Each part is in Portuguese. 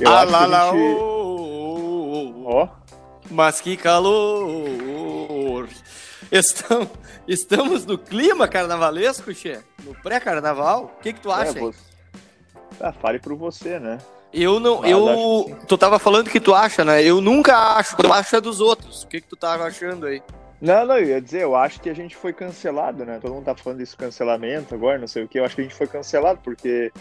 Eu ah acho lá que a lá, gente... ô, ô. Ó, Mas que calor! Estamos, estamos no clima carnavalesco, Che? No pré-carnaval? O que, que tu acha? é, você... Ah, fale por você, né? Eu não. Eu. Tu tava falando que tu acha, né? Eu nunca acho. Eu acho é dos outros. O que, que tu tava achando aí? Não, não, eu ia dizer, eu acho que a gente foi cancelado, né? Todo mundo tá falando desse cancelamento agora, não sei o que. Eu acho que a gente foi cancelado, porque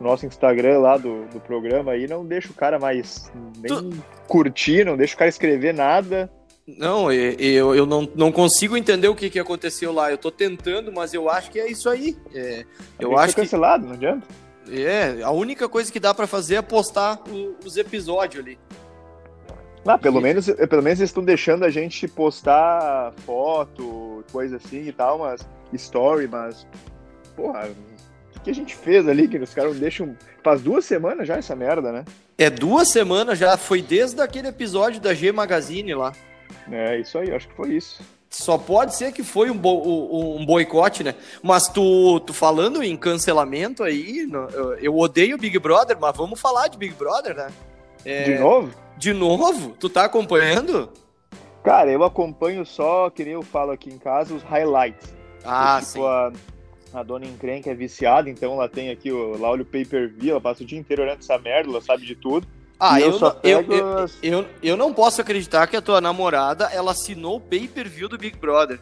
nosso Instagram lá do, do programa aí não deixa o cara mais nem curtir, não deixa o cara escrever nada. Não, eu, eu não, não consigo entender o que, que aconteceu lá. Eu tô tentando, mas eu acho que é isso aí. É, eu acho que. cancelado, não adianta. É, a única coisa que dá pra fazer é postar o- os episódios ali. Ah, pelo menos, pelo menos eles estão deixando a gente postar foto, coisa assim e tal, mas story, mas porra, que que a gente fez ali que os caras deixam faz duas semanas já essa merda, né? É duas semanas já, foi desde aquele episódio da G Magazine lá. É, isso aí, acho que foi isso. Só pode ser que foi um, bo- um- boicote, né? Mas tu, tu falando em cancelamento aí, eu odeio Big Brother, mas vamos falar de Big Brother, né? É, De novo? De novo? Tu tá acompanhando? Cara, eu acompanho só, que nem eu falo aqui em casa, os highlights. Ah, tipo, sim. A, a dona encrenca é viciada, então ela tem aqui, o, lá olha o pay-per-view, ela passa o dia inteiro olhando essa merda, ela sabe de tudo. Ah, eu eu, pego eu, eu, eu não posso acreditar que a tua namorada, ela assinou o pay-per-view do Big Brother.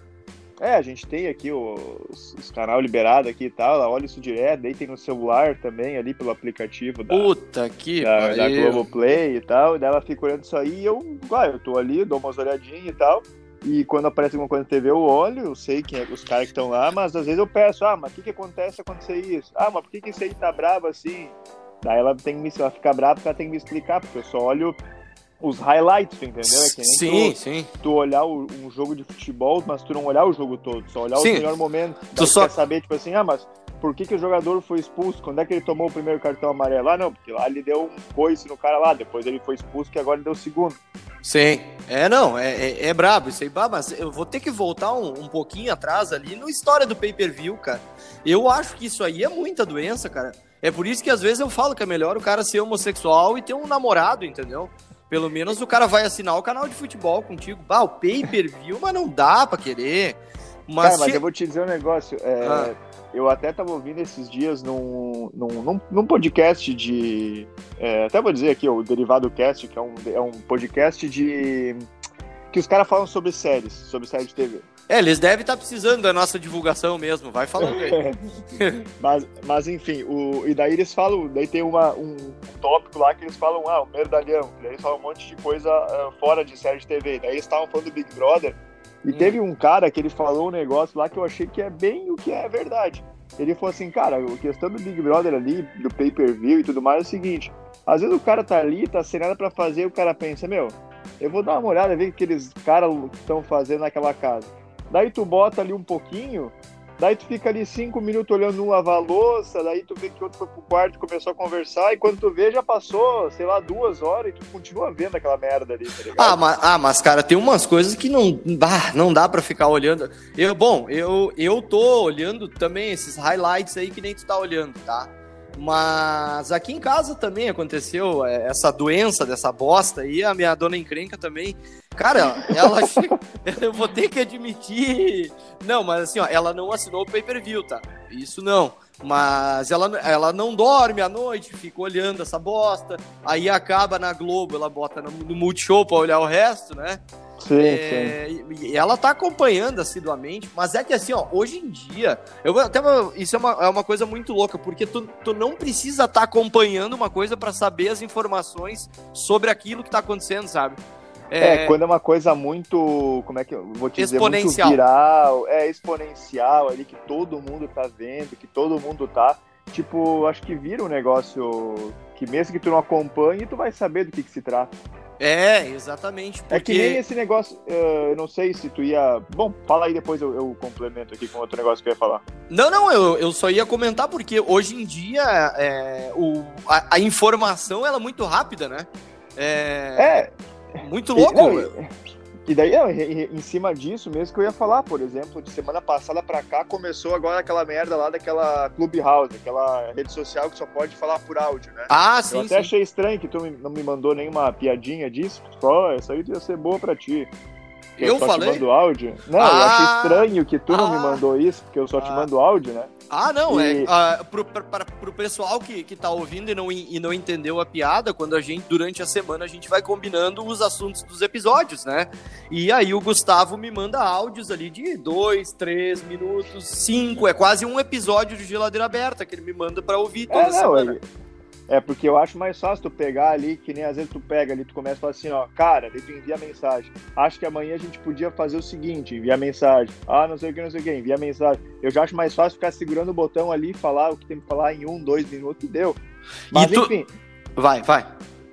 É, a gente tem aqui os, os canal liberado aqui e tal, ela olha isso direto, daí tem no celular também, ali pelo aplicativo da, Puta que da, da. Globoplay e tal, e daí ela fica olhando isso aí e eu, ah, eu tô ali, dou umas olhadinhas e tal, e quando aparece alguma coisa na TV eu olho, eu sei quem é, os caras que estão lá, mas às vezes eu peço, ah, mas o que que acontece se acontecer isso? Ah, mas por que que isso aí tá bravo assim? Daí ela tem que me, ela fica brava porque ela tem que me explicar, porque eu só olho os highlights, entendeu? É que nem Sim, tu, sim. tu olhar o- um jogo de futebol, mas tu não olhar o jogo todo, só olhar Sim. o melhor momento. Tu só- quer saber, tipo assim, ah, mas por que, que o jogador foi expulso? Quando é que ele tomou o primeiro cartão amarelo? Ah, não, porque lá ele deu um coice no cara lá, depois ele foi expulso, que agora ele deu o segundo. Sim. É, não, é, é, é brabo isso aí. Mas eu vou ter que voltar um, um pouquinho atrás ali no história do pay-per-view, cara. Eu acho que isso aí é muita doença, cara. É por isso que às vezes eu falo que é melhor o cara ser homossexual e ter um namorado, entendeu? Pelo menos o cara vai assinar o canal de futebol contigo. Bah, o pay-per-view, mas não dá pra querer. Mas, cara, mas se- eu vou te dizer um negócio. é, Ah. Eu até tava ouvindo esses dias num, num, num, podcast de. é, até vou dizer aqui, o Derivado Cast, que é um, é um podcast de. que os caras falam sobre séries, sobre séries de TV. É, eles devem estar precisando da nossa divulgação mesmo. Vai falando aí. mas, mas enfim, o, e daí eles falam, daí tem uma, um tópico lá que eles falam, ah, o merdalhão, daí eles falam um monte de coisa ah, fora de série de TV, daí eles estavam falando do Big Brother, e Hum. teve um cara que ele falou um negócio lá que eu achei que é bem o que é verdade. Ele falou assim, cara, a questão do Big Brother ali, do pay-per-view e tudo mais é o seguinte, às vezes o cara tá ali, tá sem nada pra fazer, e o cara pensa, meu, eu vou dar uma olhada, ver o que aqueles caras estão fazendo naquela casa. Daí tu bota ali um pouquinho, daí tu fica ali cinco minutos olhando um lavar a louça, daí tu vê que outro foi pro quarto e começou a conversar, e quando tu vê já passou, sei lá, duas horas e tu continua vendo aquela merda ali, tá ligado? Ah, mas, ah, mas cara, tem umas coisas que não, bah, não dá pra ficar olhando. Eu, bom, eu, eu tô olhando também esses highlights aí que nem tu tá olhando, tá? Mas aqui em casa também aconteceu é, essa doença dessa bosta aí, a minha dona encrenca também. Cara, ela eu vou ter que admitir. Não, mas assim, ó, ela não assinou o pay-per-view, tá? Isso não. Mas ela, ela não dorme à noite, fica olhando essa bosta. Aí acaba na Globo, ela bota no, no Multishow pra olhar o resto, né? sim, sim. É, e- e ela tá acompanhando assiduamente, mas é que assim, ó, hoje em dia, eu até isso é uma, é uma coisa muito louca, porque tu, tu não precisa estar acompanhando uma coisa pra saber as informações sobre aquilo que tá acontecendo, sabe? É, quando é uma coisa muito, como é que eu vou te dizer, muito viral, é exponencial ali, que todo mundo tá vendo, que todo mundo tá, tipo, acho que vira um negócio que mesmo que tu não acompanhe, tu vai saber do que que se trata. É, exatamente. Porque... É que nem esse negócio, eh, eu não sei se tu ia... Bom, fala aí depois eu, eu complemento aqui com outro negócio que eu ia falar. Não, não, eu, eu só ia comentar porque hoje em dia é, o, a, a informação ela é muito rápida, né? É, É, muito e- louco. não, e- E daí, em cima disso mesmo que eu ia falar, por exemplo, de semana passada pra cá começou agora aquela merda lá daquela Clubhouse, aquela rede social que só pode falar por áudio, né? Ah, sim. Eu até sim. achei estranho que tu não me mandou nenhuma piadinha disso. Só, essa aí ia ser boa pra ti. Eu, eu só falei? te mando áudio. Não, ah, eu achei estranho que tu ah, não me mandou isso, porque eu só ah, te mando áudio, né? Ah, não, e... é. Pro, pra, pro pessoal que, que tá ouvindo e não, e não entendeu a piada, quando a gente, durante a semana, a gente vai combinando os assuntos dos episódios, né? E aí o Gustavo me manda áudios ali de dois, três minutos, cinco. É quase um episódio de geladeira aberta que ele me manda pra ouvir toda é, não, semana. É... É porque eu acho mais fácil tu pegar ali, que nem às vezes tu pega ali, tu começa a falar assim, ó, cara, daí tu envia mensagem. Acho que amanhã a gente podia fazer o seguinte, enviar mensagem. Ah, não sei o que, não sei o que, envia mensagem. Eu já acho mais fácil ficar segurando o botão ali e falar o que tem que falar em um, dois minutos e deu. Mas tu... enfim. Vai, vai.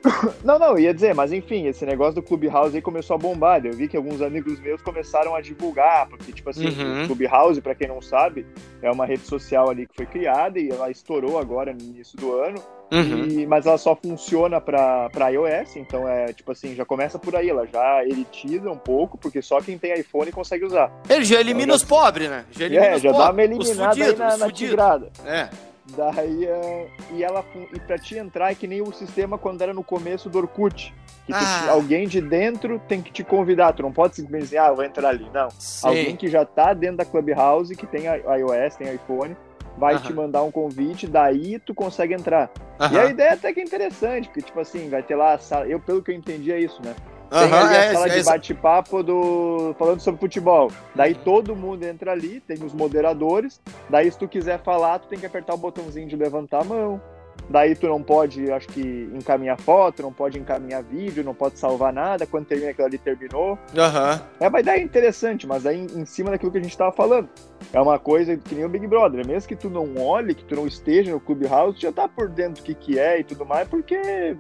Não, não, ia dizer, mas enfim, esse negócio do Clubhouse aí começou a bombar. Eu vi que alguns amigos meus começaram a divulgar, porque, tipo assim, Uhum. o Clubhouse, pra quem não sabe, é uma rede social ali que foi criada e ela estourou agora no início do ano. Uhum. E- mas ela só funciona pra iOS, então é tipo assim, já começa por aí, ela já elitiza um pouco, porque só quem tem iPhone consegue usar. Ele já elimina Já- os pobres, né? Já elimina É, os já dá pobres. uma eliminada aí na, na tigrada. É. Daí, é, e ela e pra te entrar é que nem o sistema quando era no começo do Orkut. Que Ah. alguém de dentro tem que te convidar. Tu não pode simplesmente dizer, ah, eu vou entrar ali. Não. Sim. Alguém que já tá dentro da Clubhouse, que tem iOS, tem iPhone, vai te mandar um convite, daí tu consegue entrar. E a ideia até que é interessante, porque, tipo assim, vai ter lá a sala. Eu, pelo que eu entendi, é isso, né? Tem Aham, ali a é, sala é, de bate-papo do. falando sobre futebol. Daí todo mundo entra ali, tem os moderadores. Daí, se tu quiser falar, tu tem que apertar o botãozinho de levantar a mão. Daí tu não pode, acho que, encaminhar foto, não pode encaminhar vídeo, não pode salvar nada. Quando termina aquilo ali, terminou. Aham. É uma ideia interessante, mas aí em cima daquilo que a gente tava falando. É uma coisa que nem o Big Brother. Mesmo que tu não olhe, que tu não esteja no Clubhouse, tu já tá por dentro do que, que é e tudo mais, porque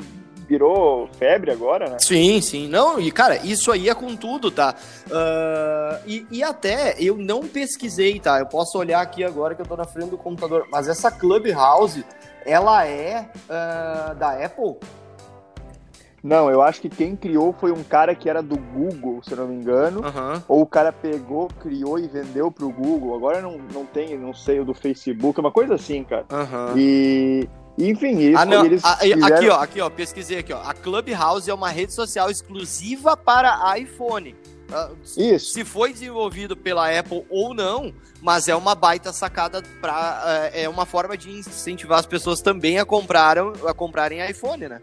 virou febre agora, né? Sim, sim. Não, e cara, isso aí é com tudo, tá? Ah, e, e até eu não pesquisei, tá? Eu posso olhar aqui agora que eu tô na frente do computador. Mas essa Clubhouse, ela é ah, da Apple? Não, eu acho que quem criou foi um cara que era do Google, se eu não me engano. Aham. Ou o cara pegou, criou e vendeu pro Google. Agora não, não tem, não sei, o do Facebook, é uma coisa assim, cara. Aham. E, enfim, eles, Ah, não. eles fizeram- Aqui, ó, aqui, ó, pesquisei aqui, ó. A Clubhouse é uma rede social exclusiva para iPhone. Ah, Isso. Se foi desenvolvido pela Apple ou não, mas é uma baita sacada para é uma forma de incentivar as pessoas também a comprarem a comprarem iPhone, né?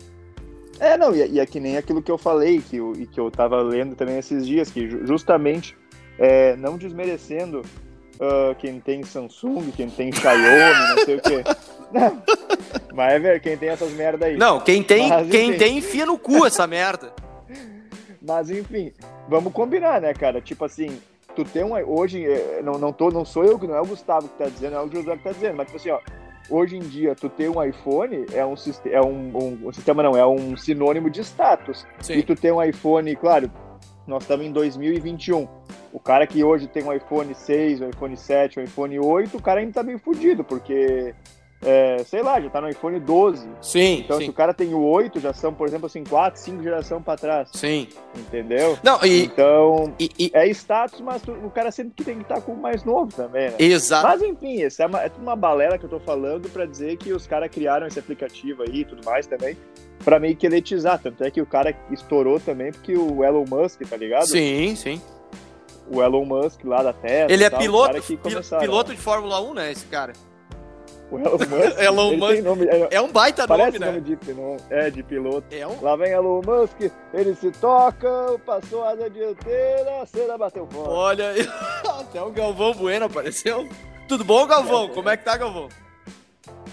É, não, e, e é que nem aquilo que eu falei, que eu, e que eu tava lendo também esses dias, que ju- justamente, é, não desmerecendo ah, quem tem Samsung, quem tem Xiaomi, não sei o quê. Mas é ver quem tem essas merda aí. Não, quem tem, Mas, quem enfim. tem enfia no cu essa merda. Mas enfim, vamos combinar, né, cara? Tipo assim, tu tem um. Hoje, eh, não, não, tô, não sou eu, que não é o Gustavo que tá dizendo, não é o José que tá dizendo, mas tipo assim, ó. Hoje em dia, tu ter um iPhone é um, é um, um, um sistema, não, é um sinônimo de status. E tu tem um iPhone, claro, nós estamos em 2021. O cara que hoje tem um iPhone 6, um iPhone 7, um iPhone 8, o cara ainda tá meio fudido, porque, é, sei lá, já tá no iPhone 12. Sim, Então, se sim, o cara tem o 8, já são, por exemplo, assim, 4, 5 gerações pra trás. sim. Entendeu? Não, e, Então, e, e é status, mas tu- o cara sempre que tem que estar com o mais novo também, né? exato. Mas enfim, essa é, uma, é tudo uma balela que eu tô falando pra dizer que os caras criaram esse aplicativo aí e tudo mais também, pra meio que eletizar. Tanto é que o cara estourou também porque o Elon Musk, tá ligado? Sim, sim. O Elon Musk lá da Tesla. Ele é tal, piloto, piloto de Fórmula 1, né, esse cara? O Elon Musk. Elon Musk. nome, é, É um baita parece nome, nome né? de, não, é, de piloto. É um... Lá vem Elon Musk, ele se toca, passou a asa dianteira, a cera bateu fora. Olha, até o Galvão Bueno apareceu. Tudo bom, Galvão? Como é que tá, Galvão?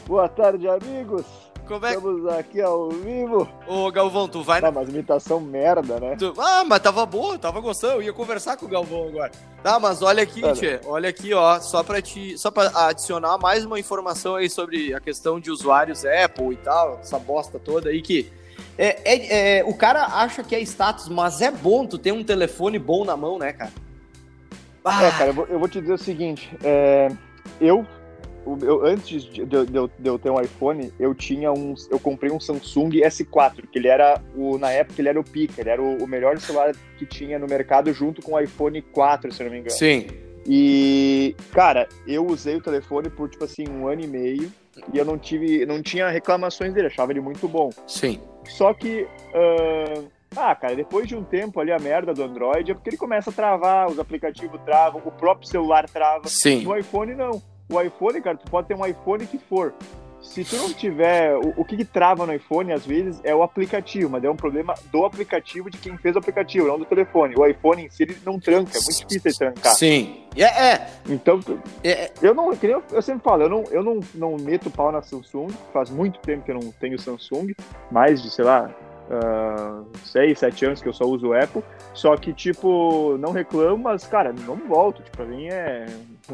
Boa tarde, amigos. Como é. Estamos aqui ao vivo. Ô, Galvão, tu vai... Não, mas imitação merda, né? Tu- Ah, mas tava boa, tava gostando. Eu ia conversar com o Galvão agora. Tá, mas olha aqui, Olha. tchê. Olha aqui, ó. Só pra, te, só pra adicionar mais uma informação aí sobre a questão de usuários Apple e tal, essa bosta toda aí que. É, é- é, o cara acha que é status, mas é bom tu ter um telefone bom na mão, né, cara? Ah, É, cara, eu vou, eu vou te dizer o seguinte. é, eu eu, antes de, de, de, eu, de, eu ter um iPhone, eu tinha um. Eu comprei um Samsung S4, que ele era o. Na época ele era o pica, ele era o, o melhor celular que tinha no mercado junto com o iPhone 4, se não me engano. Sim. E, cara, eu usei o telefone por, tipo assim, um ano e meio e eu não tive, não tinha reclamações dele, achava ele muito bom. Sim. Só que, uh, ah, cara, depois de um tempo ali a merda do Android é porque ele começa a travar, os aplicativos travam, o próprio celular trava. Sim. No iPhone não. O iPhone, cara, tu pode ter um iPhone que for se tu não tiver. O, o que, que, trava no iPhone, às vezes, é o aplicativo, mas é um problema do aplicativo de quem fez o aplicativo, não do telefone. O iPhone em si ele não tranca, é muito difícil de trancar. Sim. É. é. Então, é, é. eu não. Eu, eu sempre falo, eu não, eu não, não meto pau na Samsung, faz muito tempo que eu não tenho Samsung, mais de, sei lá, uh, seis, sete anos que eu só uso o Apple. Só que, tipo, não reclamo, mas, cara, não volto. Tipo, pra mim é.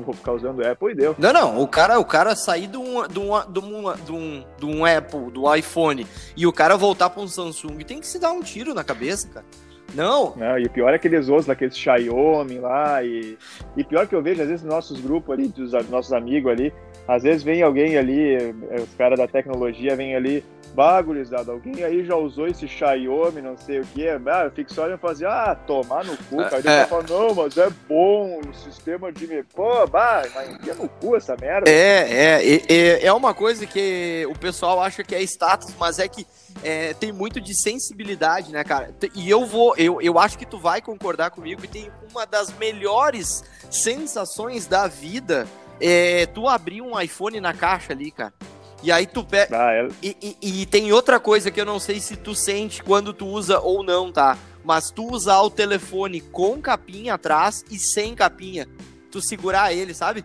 Vou ficar usando o Apple e deu. Não, não. O cara, o cara sair de um, de, um, de, um, de, um, de um Apple, do iPhone, e o cara voltar pra um Samsung, tem que se dar um tiro na cabeça, cara. Não. Não, e o pior é aqueles outros, aqueles Xiaomi lá, e, e pior que eu vejo, às vezes, nos nossos grupos ali, dos nossos amigos ali, às vezes vem alguém ali, os caras da tecnologia vêm ali, Bagurizado, alguém aí já usou esse Xiaomi, não sei o que. Ah, eu fico só olhando e falo assim, ah, tomar no cu, cara. Aí é. fala, não, mas é bom o sistema de. Pô, bah, mas enfia no cu essa merda. É, é, é, é uma coisa que o pessoal acha que é status, mas é que é, tem muito de sensibilidade, né, cara? E eu vou, eu, eu acho que tu vai concordar comigo que tem uma das melhores sensações da vida é tu abrir um iPhone na caixa ali, cara. E aí tu pega. Ah, é... e, e, e, tem outra coisa que eu não sei se tu sente quando tu usa ou não, tá? Mas tu usar o telefone com capinha atrás e sem capinha. Tu segurar ele, sabe?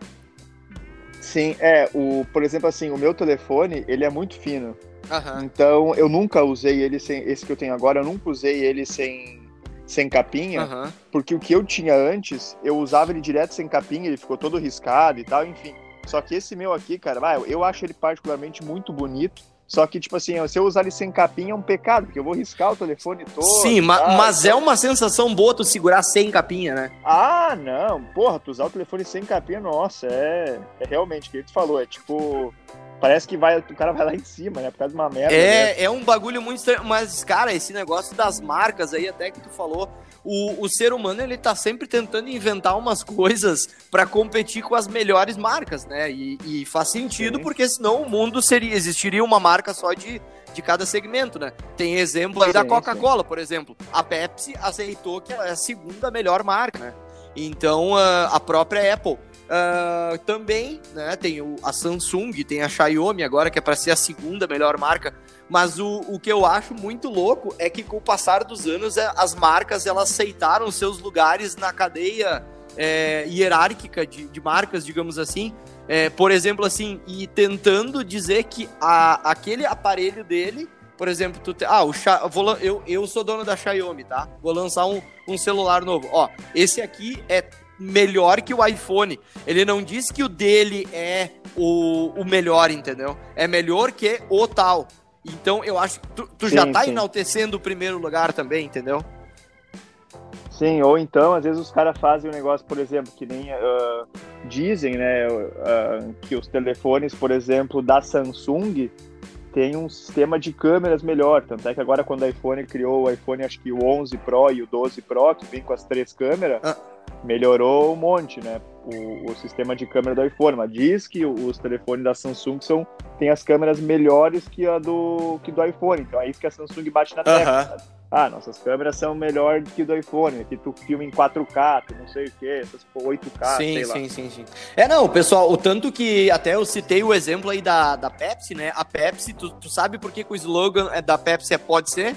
Sim, é. O, por exemplo, assim, o meu telefone, ele é muito fino. Uhum. Então, eu nunca usei ele sem. Esse que eu tenho agora, eu nunca usei ele sem, sem capinha. Uhum. Porque o que eu tinha antes, eu usava ele direto sem capinha, ele ficou todo riscado e tal, enfim. Só que esse meu aqui, cara, vai, eu acho ele particularmente muito bonito. Só que, tipo assim, se eu usar ele sem capinha é um pecado, porque eu vou riscar o telefone todo. Sim, ma tá? mas é uma sensação boa tu segurar sem capinha, né? Ah, não. Porra, tu usar o telefone sem capinha, nossa, é, é realmente o que tu falou. É tipo. Parece que vai, o cara vai lá em cima, né? Por causa de uma merda. É, né? é um bagulho muito estranho. Mas, cara, esse negócio das marcas aí, até que tu falou, o, o ser humano ele tá sempre tentando inventar umas coisas para competir com as melhores marcas, né? E, e faz sentido Sim. porque senão o mundo seria existiria uma marca só de, de cada segmento, né? Tem exemplo aí sim, da Coca-Cola, por exemplo. A Pepsi aceitou que ela é a segunda melhor marca, né? Então a própria Apple Uh, também, né, tem o, a Samsung, tem a Xiaomi agora, que é para ser a segunda melhor marca. Mas o, o que eu acho muito louco é que com o passar dos anos, é, as marcas elas aceitaram seus lugares na cadeia é, hierárquica de, de marcas, digamos assim. É, por exemplo, assim, e tentando dizer que a, aquele aparelho dele por exemplo, tu te... ah, o Xa... vou... eu, eu sou dono da Xiaomi, tá? Vou lançar um, um celular novo. Ó, esse aqui é melhor que o iPhone. Ele não diz que o dele é o, o melhor, entendeu? É melhor que o tal. Então eu acho que tu, tu sim, já tá sim. enaltecendo o primeiro lugar também, entendeu? Sim, ou então, às vezes os caras fazem um negócio, por exemplo, que nem uh, dizem, né, uh, que os telefones, por exemplo, da Samsung tem um sistema de câmeras melhor. Tanto é que agora, quando o iPhone criou o iPhone, acho que o 11 Pro e o 12 Pro, que vem com as três câmeras, ah. Melhorou um monte, né? O, o, sistema de câmera do iPhone. Mas diz que os telefones da Samsung são, tem as câmeras melhores que a do, que do iPhone. Então é isso que a Samsung bate na tecla, ah, nossas câmeras são melhor que do iPhone, que tu filma em 4K, tu não sei o que, essas 8K, sim, sei lá. Sim, sim, sim. É, não, pessoal, o tanto que até eu citei o exemplo aí da, da Pepsi, né? A Pepsi, tu, tu sabe por que, que o slogan é da Pepsi é pode ser?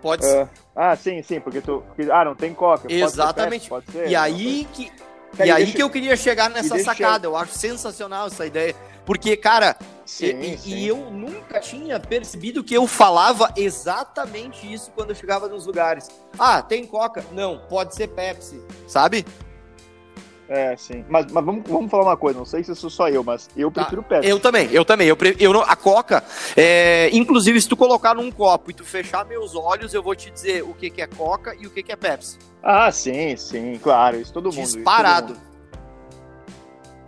Pode ser. Uh, ah, sim, sim, porque tu. Porque, ah, não tem coca. Exatamente. Pode ser, pode ser, e aí que. e aí deixa, que eu queria chegar nessa sacada. Eu acho sensacional essa ideia. Porque, cara, sim, e, sim. e, eu nunca tinha percebido que eu falava exatamente isso quando eu chegava nos lugares. Ah, tem Coca? Não, pode ser Pepsi, sabe? É, sim. Mas, mas vamos, vamos falar uma coisa, não sei se sou só eu, mas eu tá. prefiro Pepsi. Eu também, eu também. Eu, eu não, a Coca, é, inclusive, se tu colocar num copo e tu fechar meus olhos, eu vou te dizer o que, que é Coca e o que, que é Pepsi. Ah, sim, sim, claro. Isso todo mundo. Disparado. Isso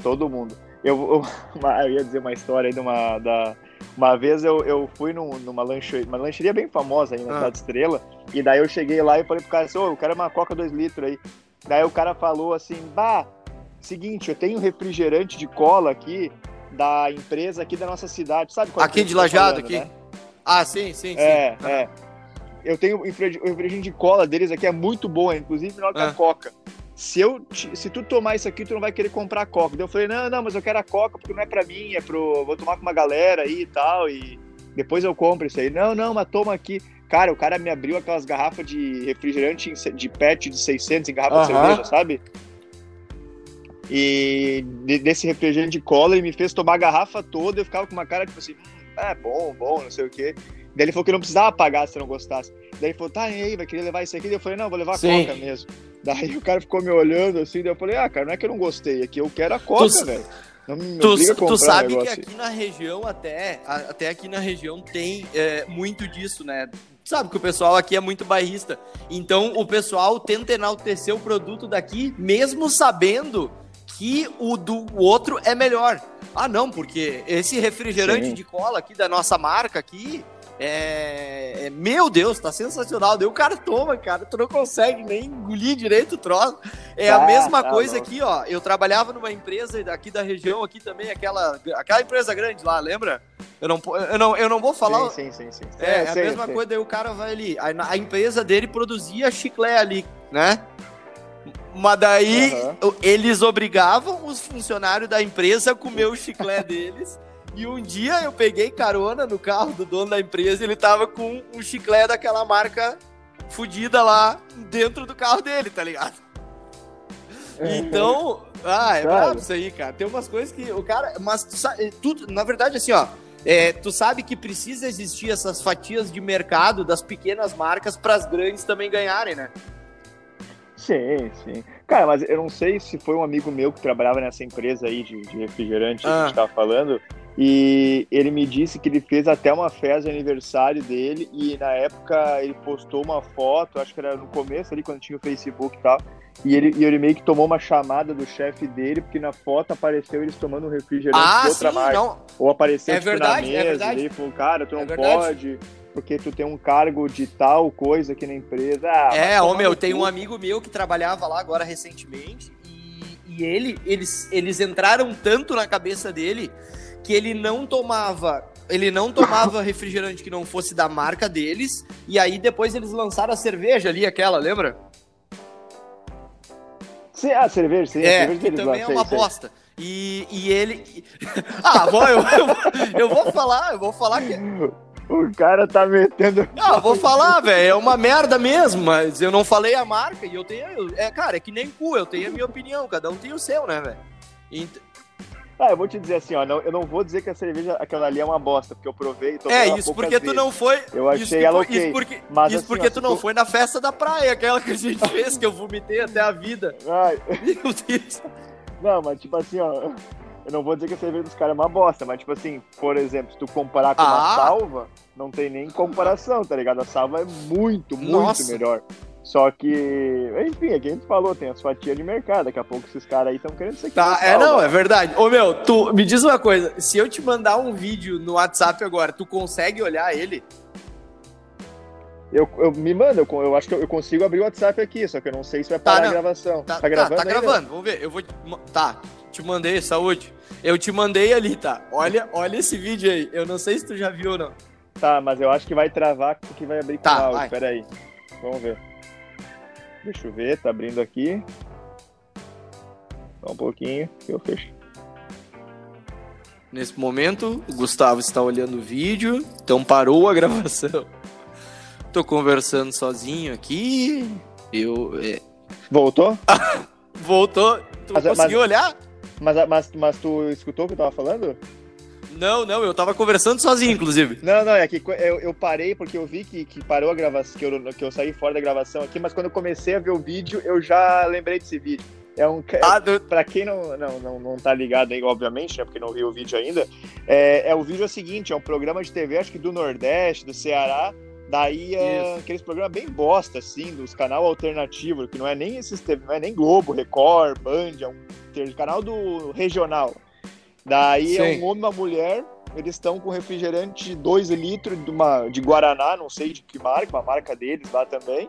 todo mundo. Todo mundo. Eu, eu, eu, ia dizer uma história aí de uma. Da, uma vez eu, eu fui num, numa lancheria, uma lancheria bem famosa aí na ah. Cidade Estrela, e daí eu cheguei lá e falei pro cara assim, ô, oh, eu quero uma coca 2 litros aí. Daí o cara falou assim, bah, seguinte, eu tenho refrigerante de cola aqui da empresa aqui da nossa cidade, sabe? Aqui de Lajado, aqui? Né? Ah, sim, sim, sim. É, é. Eu tenho o refrigerante de cola deles aqui, é muito bom, é inclusive melhor que a ah. Coca. Se, eu, se tu tomar isso aqui, tu não vai querer comprar a Coca. Daí eu falei, não, não, mas eu quero a Coca porque não é pra mim, é pro... Vou tomar com uma galera aí e tal, e depois eu compro isso aí. Não, não, mas toma aqui. Cara, o cara me abriu aquelas garrafas de refrigerante de pet de 600 em garrafa de cerveja, sabe? E desse refrigerante de cola, ele me fez tomar a garrafa toda. Eu ficava com uma cara tipo assim, hum, é bom, bom, não sei o quê. Daí ele falou que não precisava pagar se não gostasse. Daí ele falou, tá, e aí, vai querer levar isso aqui? Daí eu falei, não, vou levar a Sim. Coca mesmo. Daí o cara ficou me olhando assim, daí eu falei, ah, cara, não é que eu não gostei, é que eu quero a Coca, velho. Me tu, tu sabe que aqui na região, até, até aqui na região, tem é, muito disso, né? Sabe que o pessoal aqui é muito bairrista. Então o pessoal tenta enaltecer o produto daqui, mesmo sabendo que o do outro é melhor. Ah, não, porque esse refrigerante Sim. de cola aqui da nossa marca aqui, é, é, meu Deus, tá sensacional. Daí o cara toma, cara, tu não consegue nem engolir direito o troço. É ah, a mesma tá coisa aqui, ó. Eu trabalhava numa empresa daqui da região, aqui também, aquela, aquela empresa grande lá, lembra? Eu não, eu não, eu não vou falar. Sim, sim, sim. sim. É, é, a mesma coisa, daí o cara vai ali. A, a empresa dele produzia chiclete ali, né? Mas daí uhum. eles obrigavam os funcionários da empresa a comer o chiclete deles. E um dia eu peguei carona no carro do dono da empresa e ele tava com um chiclete daquela marca fodida lá dentro do carro dele, tá ligado? Então, ah, é brabo isso aí, cara. Tem umas coisas que o cara. Mas tu sabe, tudo, na verdade, assim, ó. É, tu sabe que precisa existir essas fatias de mercado das pequenas marcas para as grandes também ganharem, né? Sim, sim. Cara, mas eu não sei se foi um amigo meu que trabalhava nessa empresa aí de, de refrigerante ah. que a gente ah. tava falando. E ele me disse que ele fez até uma festa de aniversário dele. E na época ele postou uma foto, acho que era no começo ali, quando tinha o Facebook e tal. E ele, e ele meio que tomou uma chamada do chefe dele, porque na foto apareceu eles tomando um refrigerante ah, de outra sim, marca. Não. Ou apareceu é tipo, verdade, na mesa. É. E falou, cara, tu não é pode porque tu tem um cargo de tal coisa aqui na empresa. Ah, é, ô meu, tem um amigo meu que trabalhava lá agora recentemente e, e ele, eles, eles entraram tanto na cabeça dele que ele não tomava ele não tomava refrigerante que não fosse da marca deles, e aí depois eles lançaram a cerveja ali, aquela, lembra? Sim, a cerveja, sim. É, cerveja que também lá, é uma sei, bosta. E, e ele... ah, bom, eu, eu, eu, vou falar, eu vou falar que... O cara tá metendo. Ah, vou falar, velho. É uma merda mesmo, mas eu não falei a marca e eu tenho. É, cara, é que nem cu, eu tenho a minha opinião, cada um tem o seu, né, velho? Ah, eu vou te dizer assim, ó, não, eu não vou dizer que a cerveja, aquela ali é uma bosta, porque eu provei e É, isso porque tu não foi. Eu achei isso, ela ok. Isso porque, mas, isso assim, porque ó, tu não tu... foi na festa da praia, aquela que a gente fez, que eu vomitei até a vida. Ai. Meu Deus. Não, mas tipo assim, ó. Eu não vou dizer que a cerveja dos caras é uma bosta, mas tipo assim, por exemplo, se tu comparar com ah. uma salva, não tem nem comparação, tá ligado? A salva é muito, muito Nossa. melhor. Só que, enfim, é que a gente falou, tem as fatias de mercado. Daqui a pouco esses caras aí estão querendo ser Tá, é não, é verdade. Ô meu, tu me diz uma coisa: se eu te mandar um vídeo no WhatsApp agora, tu consegue olhar ele? Eu, eu me manda, eu, eu acho que eu, eu, consigo abrir o WhatsApp aqui, só que eu não sei se vai tá, parar tá, a gravação. Tá, tá gravando? Tá, tá gravando, vamos ver. Eu vou. Tá, te mandei, saúde. Eu te mandei ali, tá? Olha, olha esse vídeo aí. Eu não sei se tu já viu ou não. Tá, mas eu acho que vai travar porque vai abrir com tá, áudio. Vai. Pera aí. Vamos ver. Deixa eu ver, tá abrindo aqui. Só um pouquinho que eu fecho. Nesse momento, o Gustavo está olhando o vídeo, então parou a gravação. Tô conversando sozinho aqui. Eu. É... Voltou? Voltou. Tu mas, conseguiu mas, olhar? Mas, mas, mas tu escutou o que eu tava falando? Não, não, eu tava conversando sozinho, inclusive. Não, não, é que eu, eu parei porque eu vi que, que parou a gravação, que eu, que eu saí fora da gravação aqui, mas quando eu comecei a ver o vídeo, eu já lembrei desse vídeo. É um. Ah, do... Pra quem não, não, não, não tá ligado aí, obviamente, né? Porque não viu o vídeo ainda. É, é o vídeo é o seguinte: é um programa de TV, acho que do Nordeste, do Ceará. Daí é aqueles programas bem bosta, assim, dos canal alternativo, que não é nem esses, não é nem Globo, Record, Band, é um canal do regional. Daí é Sim. um homem e uma mulher, eles estão com refrigerante de 2 litros de, uma, de Guaraná, não sei de que marca, uma marca deles lá também.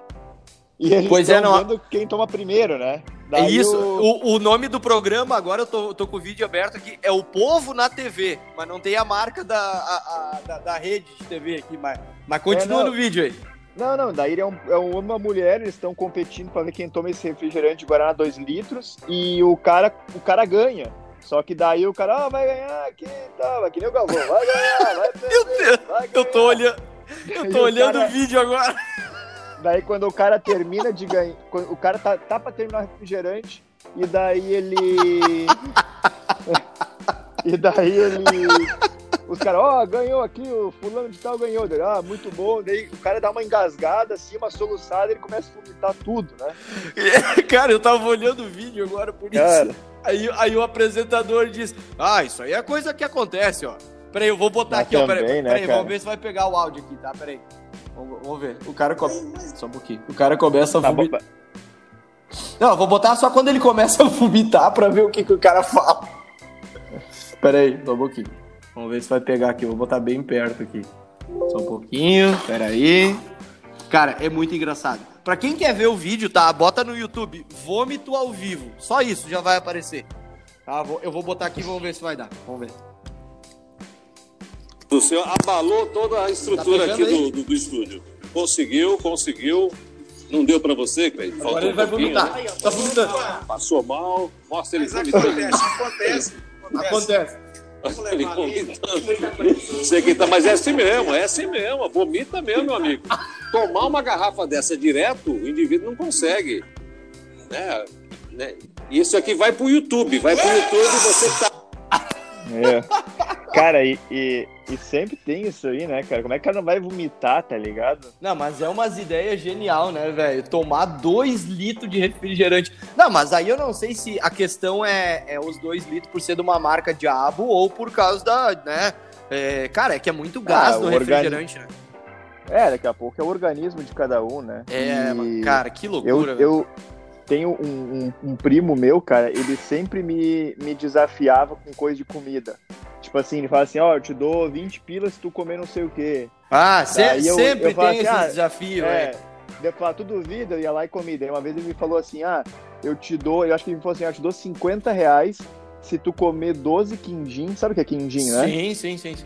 E eles Pois é, estão não- vendo quem toma primeiro, né? É Daí isso. o- O, o nome do programa, agora eu tô, tô com o vídeo aberto aqui, é O Povo na TV, mas não tem a marca da, a- a- da, da rede de TV aqui, mas, mas continua É, no vídeo aí. Não, não, daí é um, é um homem e uma mulher, eles estão competindo pra ver quem toma esse refrigerante de Guaraná 2 litros e o cara, o cara ganha. Só que daí o cara, ah, vai ganhar aqui, tá, vai que nem o Galvão, vai ganhar, vai Meu perder, Deus, vai eu tô olhando. Eu E tô o olhando cara- o vídeo agora. Daí quando o cara termina de ganhar, o cara tá, tá pra terminar o refrigerante e daí ele... e daí ele... Os caras, ó, ganhou aqui, o fulano de tal ganhou. Daí, ah, muito bom. Daí o cara dá uma engasgada, assim, uma soluçada, ele começa a vomitar tudo, né? Cara, eu tava olhando o vídeo agora por isso. Aí, aí o apresentador diz: Ah, isso aí é coisa que acontece, ó. Peraí, eu vou botar Mas aqui, ó. Peraí, também, né, peraí vamos ver se vai pegar o áudio aqui, tá? Peraí. Vamos, vamos ver. O cara começa. Só um pouquinho. O cara começa a tá vomitar. Não, eu vou botar só quando ele começa a vomitar pra ver o que, que o cara fala. Peraí, só um pouquinho. Vamos ver se vai pegar aqui. Eu vou botar bem perto aqui. Só um pouquinho. Peraí. Cara, é muito engraçado. Pra quem quer ver o vídeo, tá? Bota no YouTube, vômito ao vivo. Só isso já vai aparecer. Tá? Vou- Eu vou botar aqui e vamos ver se vai dar. Vamos ver. O senhor abalou toda a estrutura Tá aqui do, do, do estúdio. Conseguiu, conseguiu. Não deu pra você, Cleide? Faltou Agora ele vai um pouquinho, vomitar. né? Tá vomitando. Passou mal. Mostra ele vomitando. acontece. Acontece. Ele vomitando. Você que tá, mas é assim mesmo, é assim mesmo. Vomita mesmo, meu amigo. Tomar uma garrafa dessa direto, o indivíduo não consegue. Né? Né? E Isso aqui vai pro YouTube. Vai pro YouTube e você tá. É. Cara, e, e, e sempre tem isso aí, né, cara? Como é que o cara não vai vomitar, tá ligado? Não, mas é umas ideias genial, né, velho? Tomar dois litros de refrigerante. Não, mas aí eu não sei se a questão é, é os dois litros por ser de uma marca diabo ou por causa da, né? é, cara, é que é muito gás Ah, no o refrigerante, né? É, daqui a pouco é o organismo de cada um, né? É, E cara, que eu, loucura, velho. eu tenho um, um- um primo meu, cara, ele sempre me, me desafiava com coisa de comida. Tipo assim, ele fala assim, ó, eu te dou 20 pilas se tu comer não sei o quê. Ah, se- eu- sempre eu tem assim, esses ah, desafios, É, daí eu falava, tu duvida? Eu ia lá e comia. Daí uma vez ele me falou assim, ah, eu te dou, eu acho que ele me falou assim, ah, eu te dou 50 reais se tu comer 12 quindim, sabe o que é quindim, né? Sim, sim, sim, sim.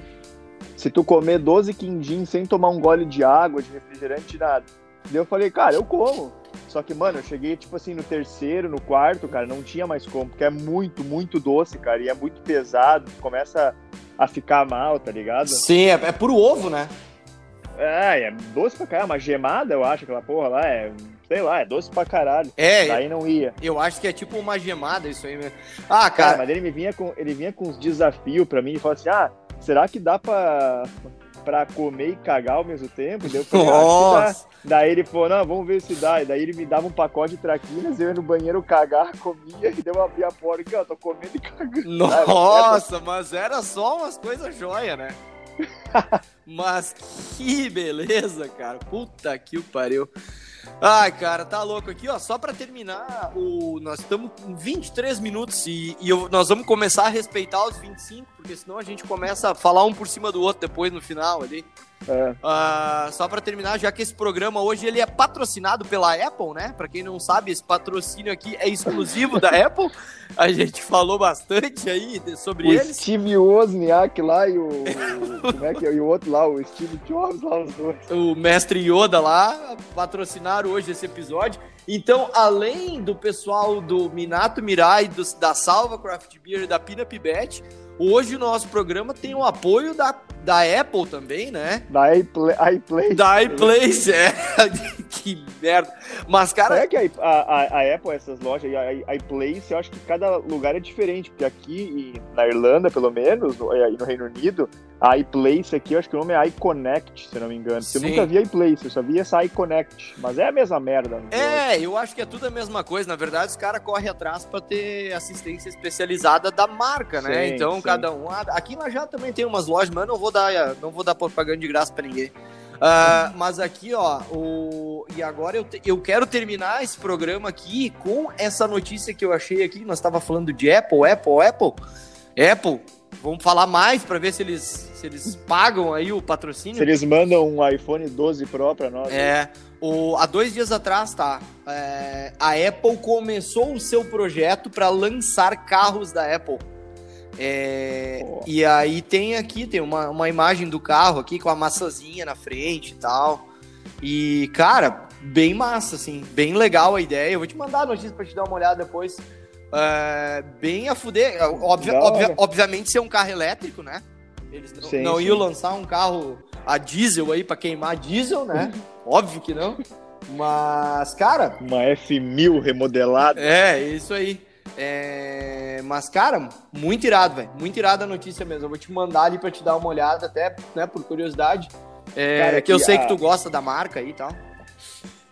Se tu comer 12 quindim sem tomar um gole de água, de refrigerante, nada. Daí eu falei, cara, eu como. Só que, mano, eu cheguei, tipo assim, no terceiro, no quarto, cara, não tinha mais como, porque é muito, muito doce, cara, e é muito pesado, começa a ficar mal, tá ligado? Sim, é, é puro ovo, né? É, é doce pra caralho, uma gemada, eu acho, aquela porra lá, é, sei lá, é doce pra caralho. É, Daí não ia. eu acho que é tipo uma gemada isso aí mesmo. Ah, Cara, cara, mas ele me vinha com, ele vinha com uns desafios pra mim e falou assim, ah, será que dá pra, pra comer e cagar ao mesmo tempo? Daí eu falei, ah, dá. nossa. Daí ele falou, não, vamos ver se dá. E daí ele me dava um pacote de traquinas, eu ia no banheiro cagar, comia, e deu eu abri a porta aqui, ó, tô comendo e cagando. Nossa, mas era só umas coisas joia, né? mas que beleza, cara. Puta que o pariu. Ai, cara, tá louco aqui, ó. Só pra terminar, o... nós estamos com 23 minutos e, e eu- nós vamos começar a respeitar os 25, porque senão a gente começa a falar um por cima do outro depois no final ali. É. Ah, só pra terminar, já que esse programa hoje ele é patrocinado pela Apple, né? Pra quem não sabe, esse patrocínio aqui é exclusivo da Apple. A gente falou bastante aí sobre O eles. Steve Wozniak lá e o. como é que é? E o outro lá, o Steve Jobs lá, os dois. o mestre Yoda lá patrocinaram hoje esse episódio. Então, além do pessoal do Minato Mirai, dos- da Salva Craft Beer e da Pina Pibet, hoje o nosso programa tem o apoio da, da Apple também, né? Da iPlay. iPlay. Da iPlace, é. que merda. Mas, cara, É que a, a, a Apple, essas lojas, a, a iPlace, eu acho que cada lugar é diferente, porque aqui na Irlanda, pelo menos, no, e no Reino Unido, a iPlace aqui, eu acho que o nome é iConnect, se não me engano. Porque Eu Sim. nunca vi a iPlace, eu só vi essa iConnect, mas é a mesma merda. sei. É, eu acho que é tudo a mesma coisa. Na verdade, os caras correm atrás pra ter assistência especializada da marca, né? Sim, então, sim. cada um. ah, Aqui nós já também tem umas lojas, mas eu não vou dar, não vou dar propaganda de graça pra ninguém. Ah, mas aqui, ó, o... e agora eu, te- eu quero terminar esse programa aqui com essa notícia que eu achei aqui. Nós estava falando de Apple, Apple, Apple. Apple, Vamos falar mais para ver se eles, se eles pagam aí o patrocínio. Se eles mandam um iPhone 12 Pro para nós. É. O, há dois dias atrás, tá? É, a Apple começou o seu projeto para lançar carros da Apple. É, e aí tem aqui, tem uma, uma imagem do carro aqui com a maçãzinha na frente e tal. E, cara, bem massa, assim, bem legal a ideia. Eu vou te mandar a notícia pra te dar uma olhada depois. É, bem a fuder. Obvia, obvia, obviamente ser um carro elétrico, né? Eles não, sim, não sim. iam lançar um carro a diesel aí para queimar diesel, né? Óbvio que não. Mas, cara. Uma F1000 remodelada. É, isso aí. É... Mas, cara, muito irado, velho. Muito irado a notícia mesmo. Eu vou te mandar ali pra te dar uma olhada, até, né, por curiosidade. É, cara, que eu sei a... que tu gosta da marca aí e tal.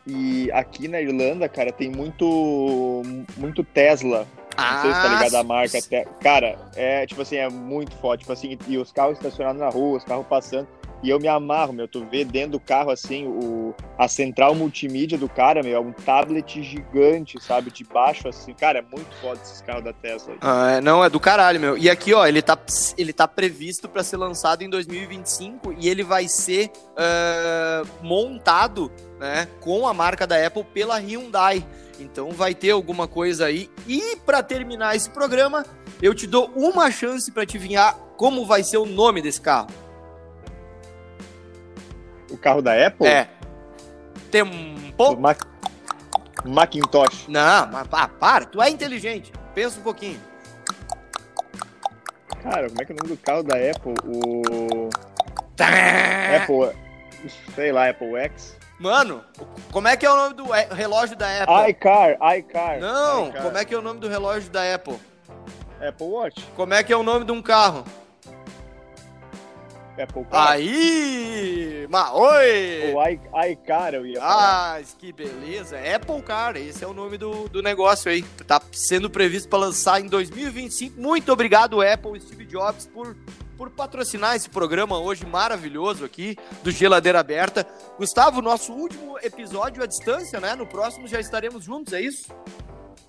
E aqui na Irlanda, cara, tem muito, muito Tesla. Ah, não sei se tá ligado a marca. Cara, é tipo assim, é muito forte. Tipo assim, e os carros estacionados na rua, os carros passando. E eu me amarro, meu. Tu vê dentro do carro, assim, o, a central multimídia do cara, meu, é um tablet gigante, sabe? De baixo, assim. Cara, é muito foda esses carros da Tesla. Ah, é, não, é do caralho, meu. E aqui, ó, ele tá, ele tá previsto para ser lançado em 2025 e ele vai ser uh, montado, né, com a marca da Apple pela Hyundai. Então vai ter alguma coisa aí. E para terminar esse programa, eu te dou uma chance para adivinhar como vai ser o nome desse carro. O carro da Apple? É. Tempo. Mac... Macintosh. Não, mas ah, para, tu é inteligente. Pensa um pouquinho. Cara, como é que é o nome do carro da Apple? O. Apple. Sei lá, Apple X. Mano, como é que é o nome do relógio da Apple? iCar, iCar. Não, iCar. como é que é o nome do relógio da Apple? Apple Watch. Como é que é o nome de um carro? Apple Car. Aí! Mas, oi! O iCar eu ia falar. Ah, que beleza. Apple Car, esse é o nome do, do negócio aí. Tá sendo previsto para lançar em 2025. Muito obrigado, Apple e Steve Jobs, por, por patrocinar esse programa hoje maravilhoso aqui do Geladeira Aberta. Gustavo, nosso último episódio à distância, né? No próximo já estaremos juntos, é isso?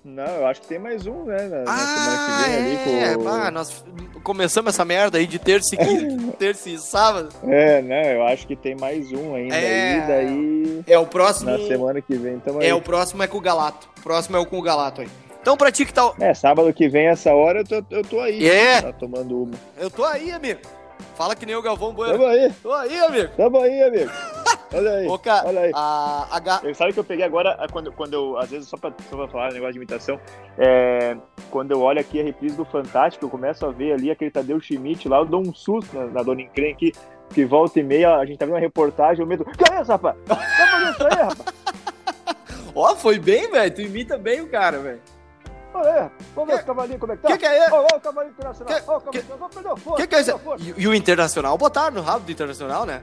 Não, eu acho que tem mais um, né? Na, ah, semana que vem é, ali com. Ah, nós começamos essa merda aí de terça e quinta, terça e sábado. É, não, eu acho que tem mais um ainda. É, aí, daí. É o próximo. Na semana que vem também. É, o próximo é com o Galato. O próximo é o com o Galato aí. Então, pra ti que tá. É, sábado que vem, essa hora, eu tô, eu tô aí. É. Tá tomando uma. Eu tô aí, amigo. Fala que nem o Galvão Bueno. Tamo aí. Tô aí, amigo. Tamo aí, amigo. Olha aí. Ô, cara, olha aí. A, a... Eu, sabe que eu peguei agora, quando, quando eu, às vezes, só pra, só pra falar um negócio de imitação, é, quando eu olho aqui a reprise do Fantástico, eu começo a ver ali aquele Tadeu Schmidt lá, eu dou um susto na, na Dona Encrenque aqui, que volta e meia, a gente tá vendo uma reportagem, eu medo, que é isso, rapaz? Tá fazendo isso aí, rapaz? Ó, foi bem, velho, tu imita bem o cara, velho. Olha aí, vamos ver o cavalinho como é que tá. Que que é? Oh, oh, o cavalinho internacional. O cavalinho internacional. Que que é isso? E, e, o internacional botaram no rabo do internacional, né?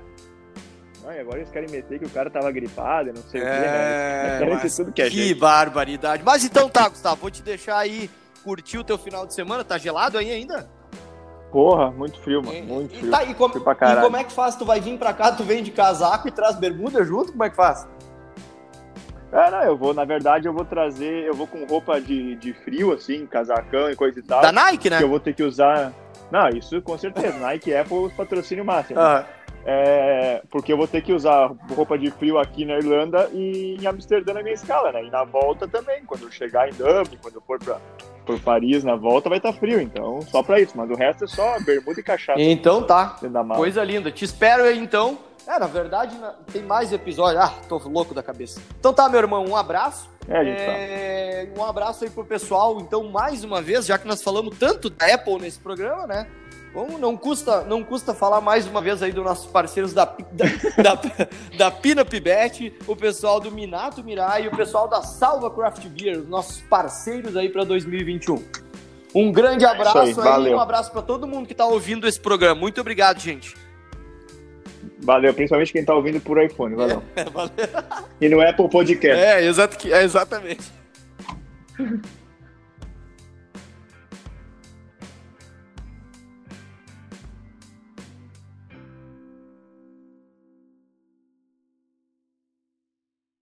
Não, e agora eles querem meter que o cara tava gripado, não sei é, o que, né? Eles mas tudo que, é que gente. barbaridade. Mas então tá, Gustavo, vou te deixar aí curtir o teu final de semana. Tá gelado aí ainda? Porra, muito frio, mano. Muito frio. E, tá, e, com, e como é que faz? Tu vai vir pra cá, tu vem de casaco e traz bermuda junto? Como é que faz? É, não, eu vou, na verdade, eu vou trazer, eu vou com roupa de, de frio, assim, casacão e coisa e tal. Da Nike, né? Que eu vou ter que usar. Não, isso com certeza. Nike é Apple patrocínio máximo. Uhum. É, porque eu vou ter que usar roupa de frio aqui na Irlanda e em Amsterdã na minha escala, né? E na volta também, quando eu chegar em Dublin, quando eu for pra, por Paris na volta, vai estar tá frio, então só pra isso. Mas o resto é só bermuda e cachaça. Então tá. Coisa linda. Te espero aí então é, na verdade, tem mais episódios. Ah, tô louco da cabeça. Então tá, meu irmão, um abraço. É, é, tá. Um abraço aí pro pessoal. Então, mais uma vez, já que nós falamos tanto da Apple nesse programa, né? Bom, não custa, não custa falar mais uma vez aí dos nossos parceiros da, da, da, da Pina Pibete, o pessoal do Minato Mirai e o pessoal da Salva Craft Beer, os nossos parceiros aí para 2021. Um grande abraço aí, aí um abraço para todo mundo que está ouvindo esse programa. Muito obrigado, gente. Valeu, principalmente quem tá ouvindo por iPhone. Valeu. É, valeu. E no Apple Podcast. É, exato, é exatamente.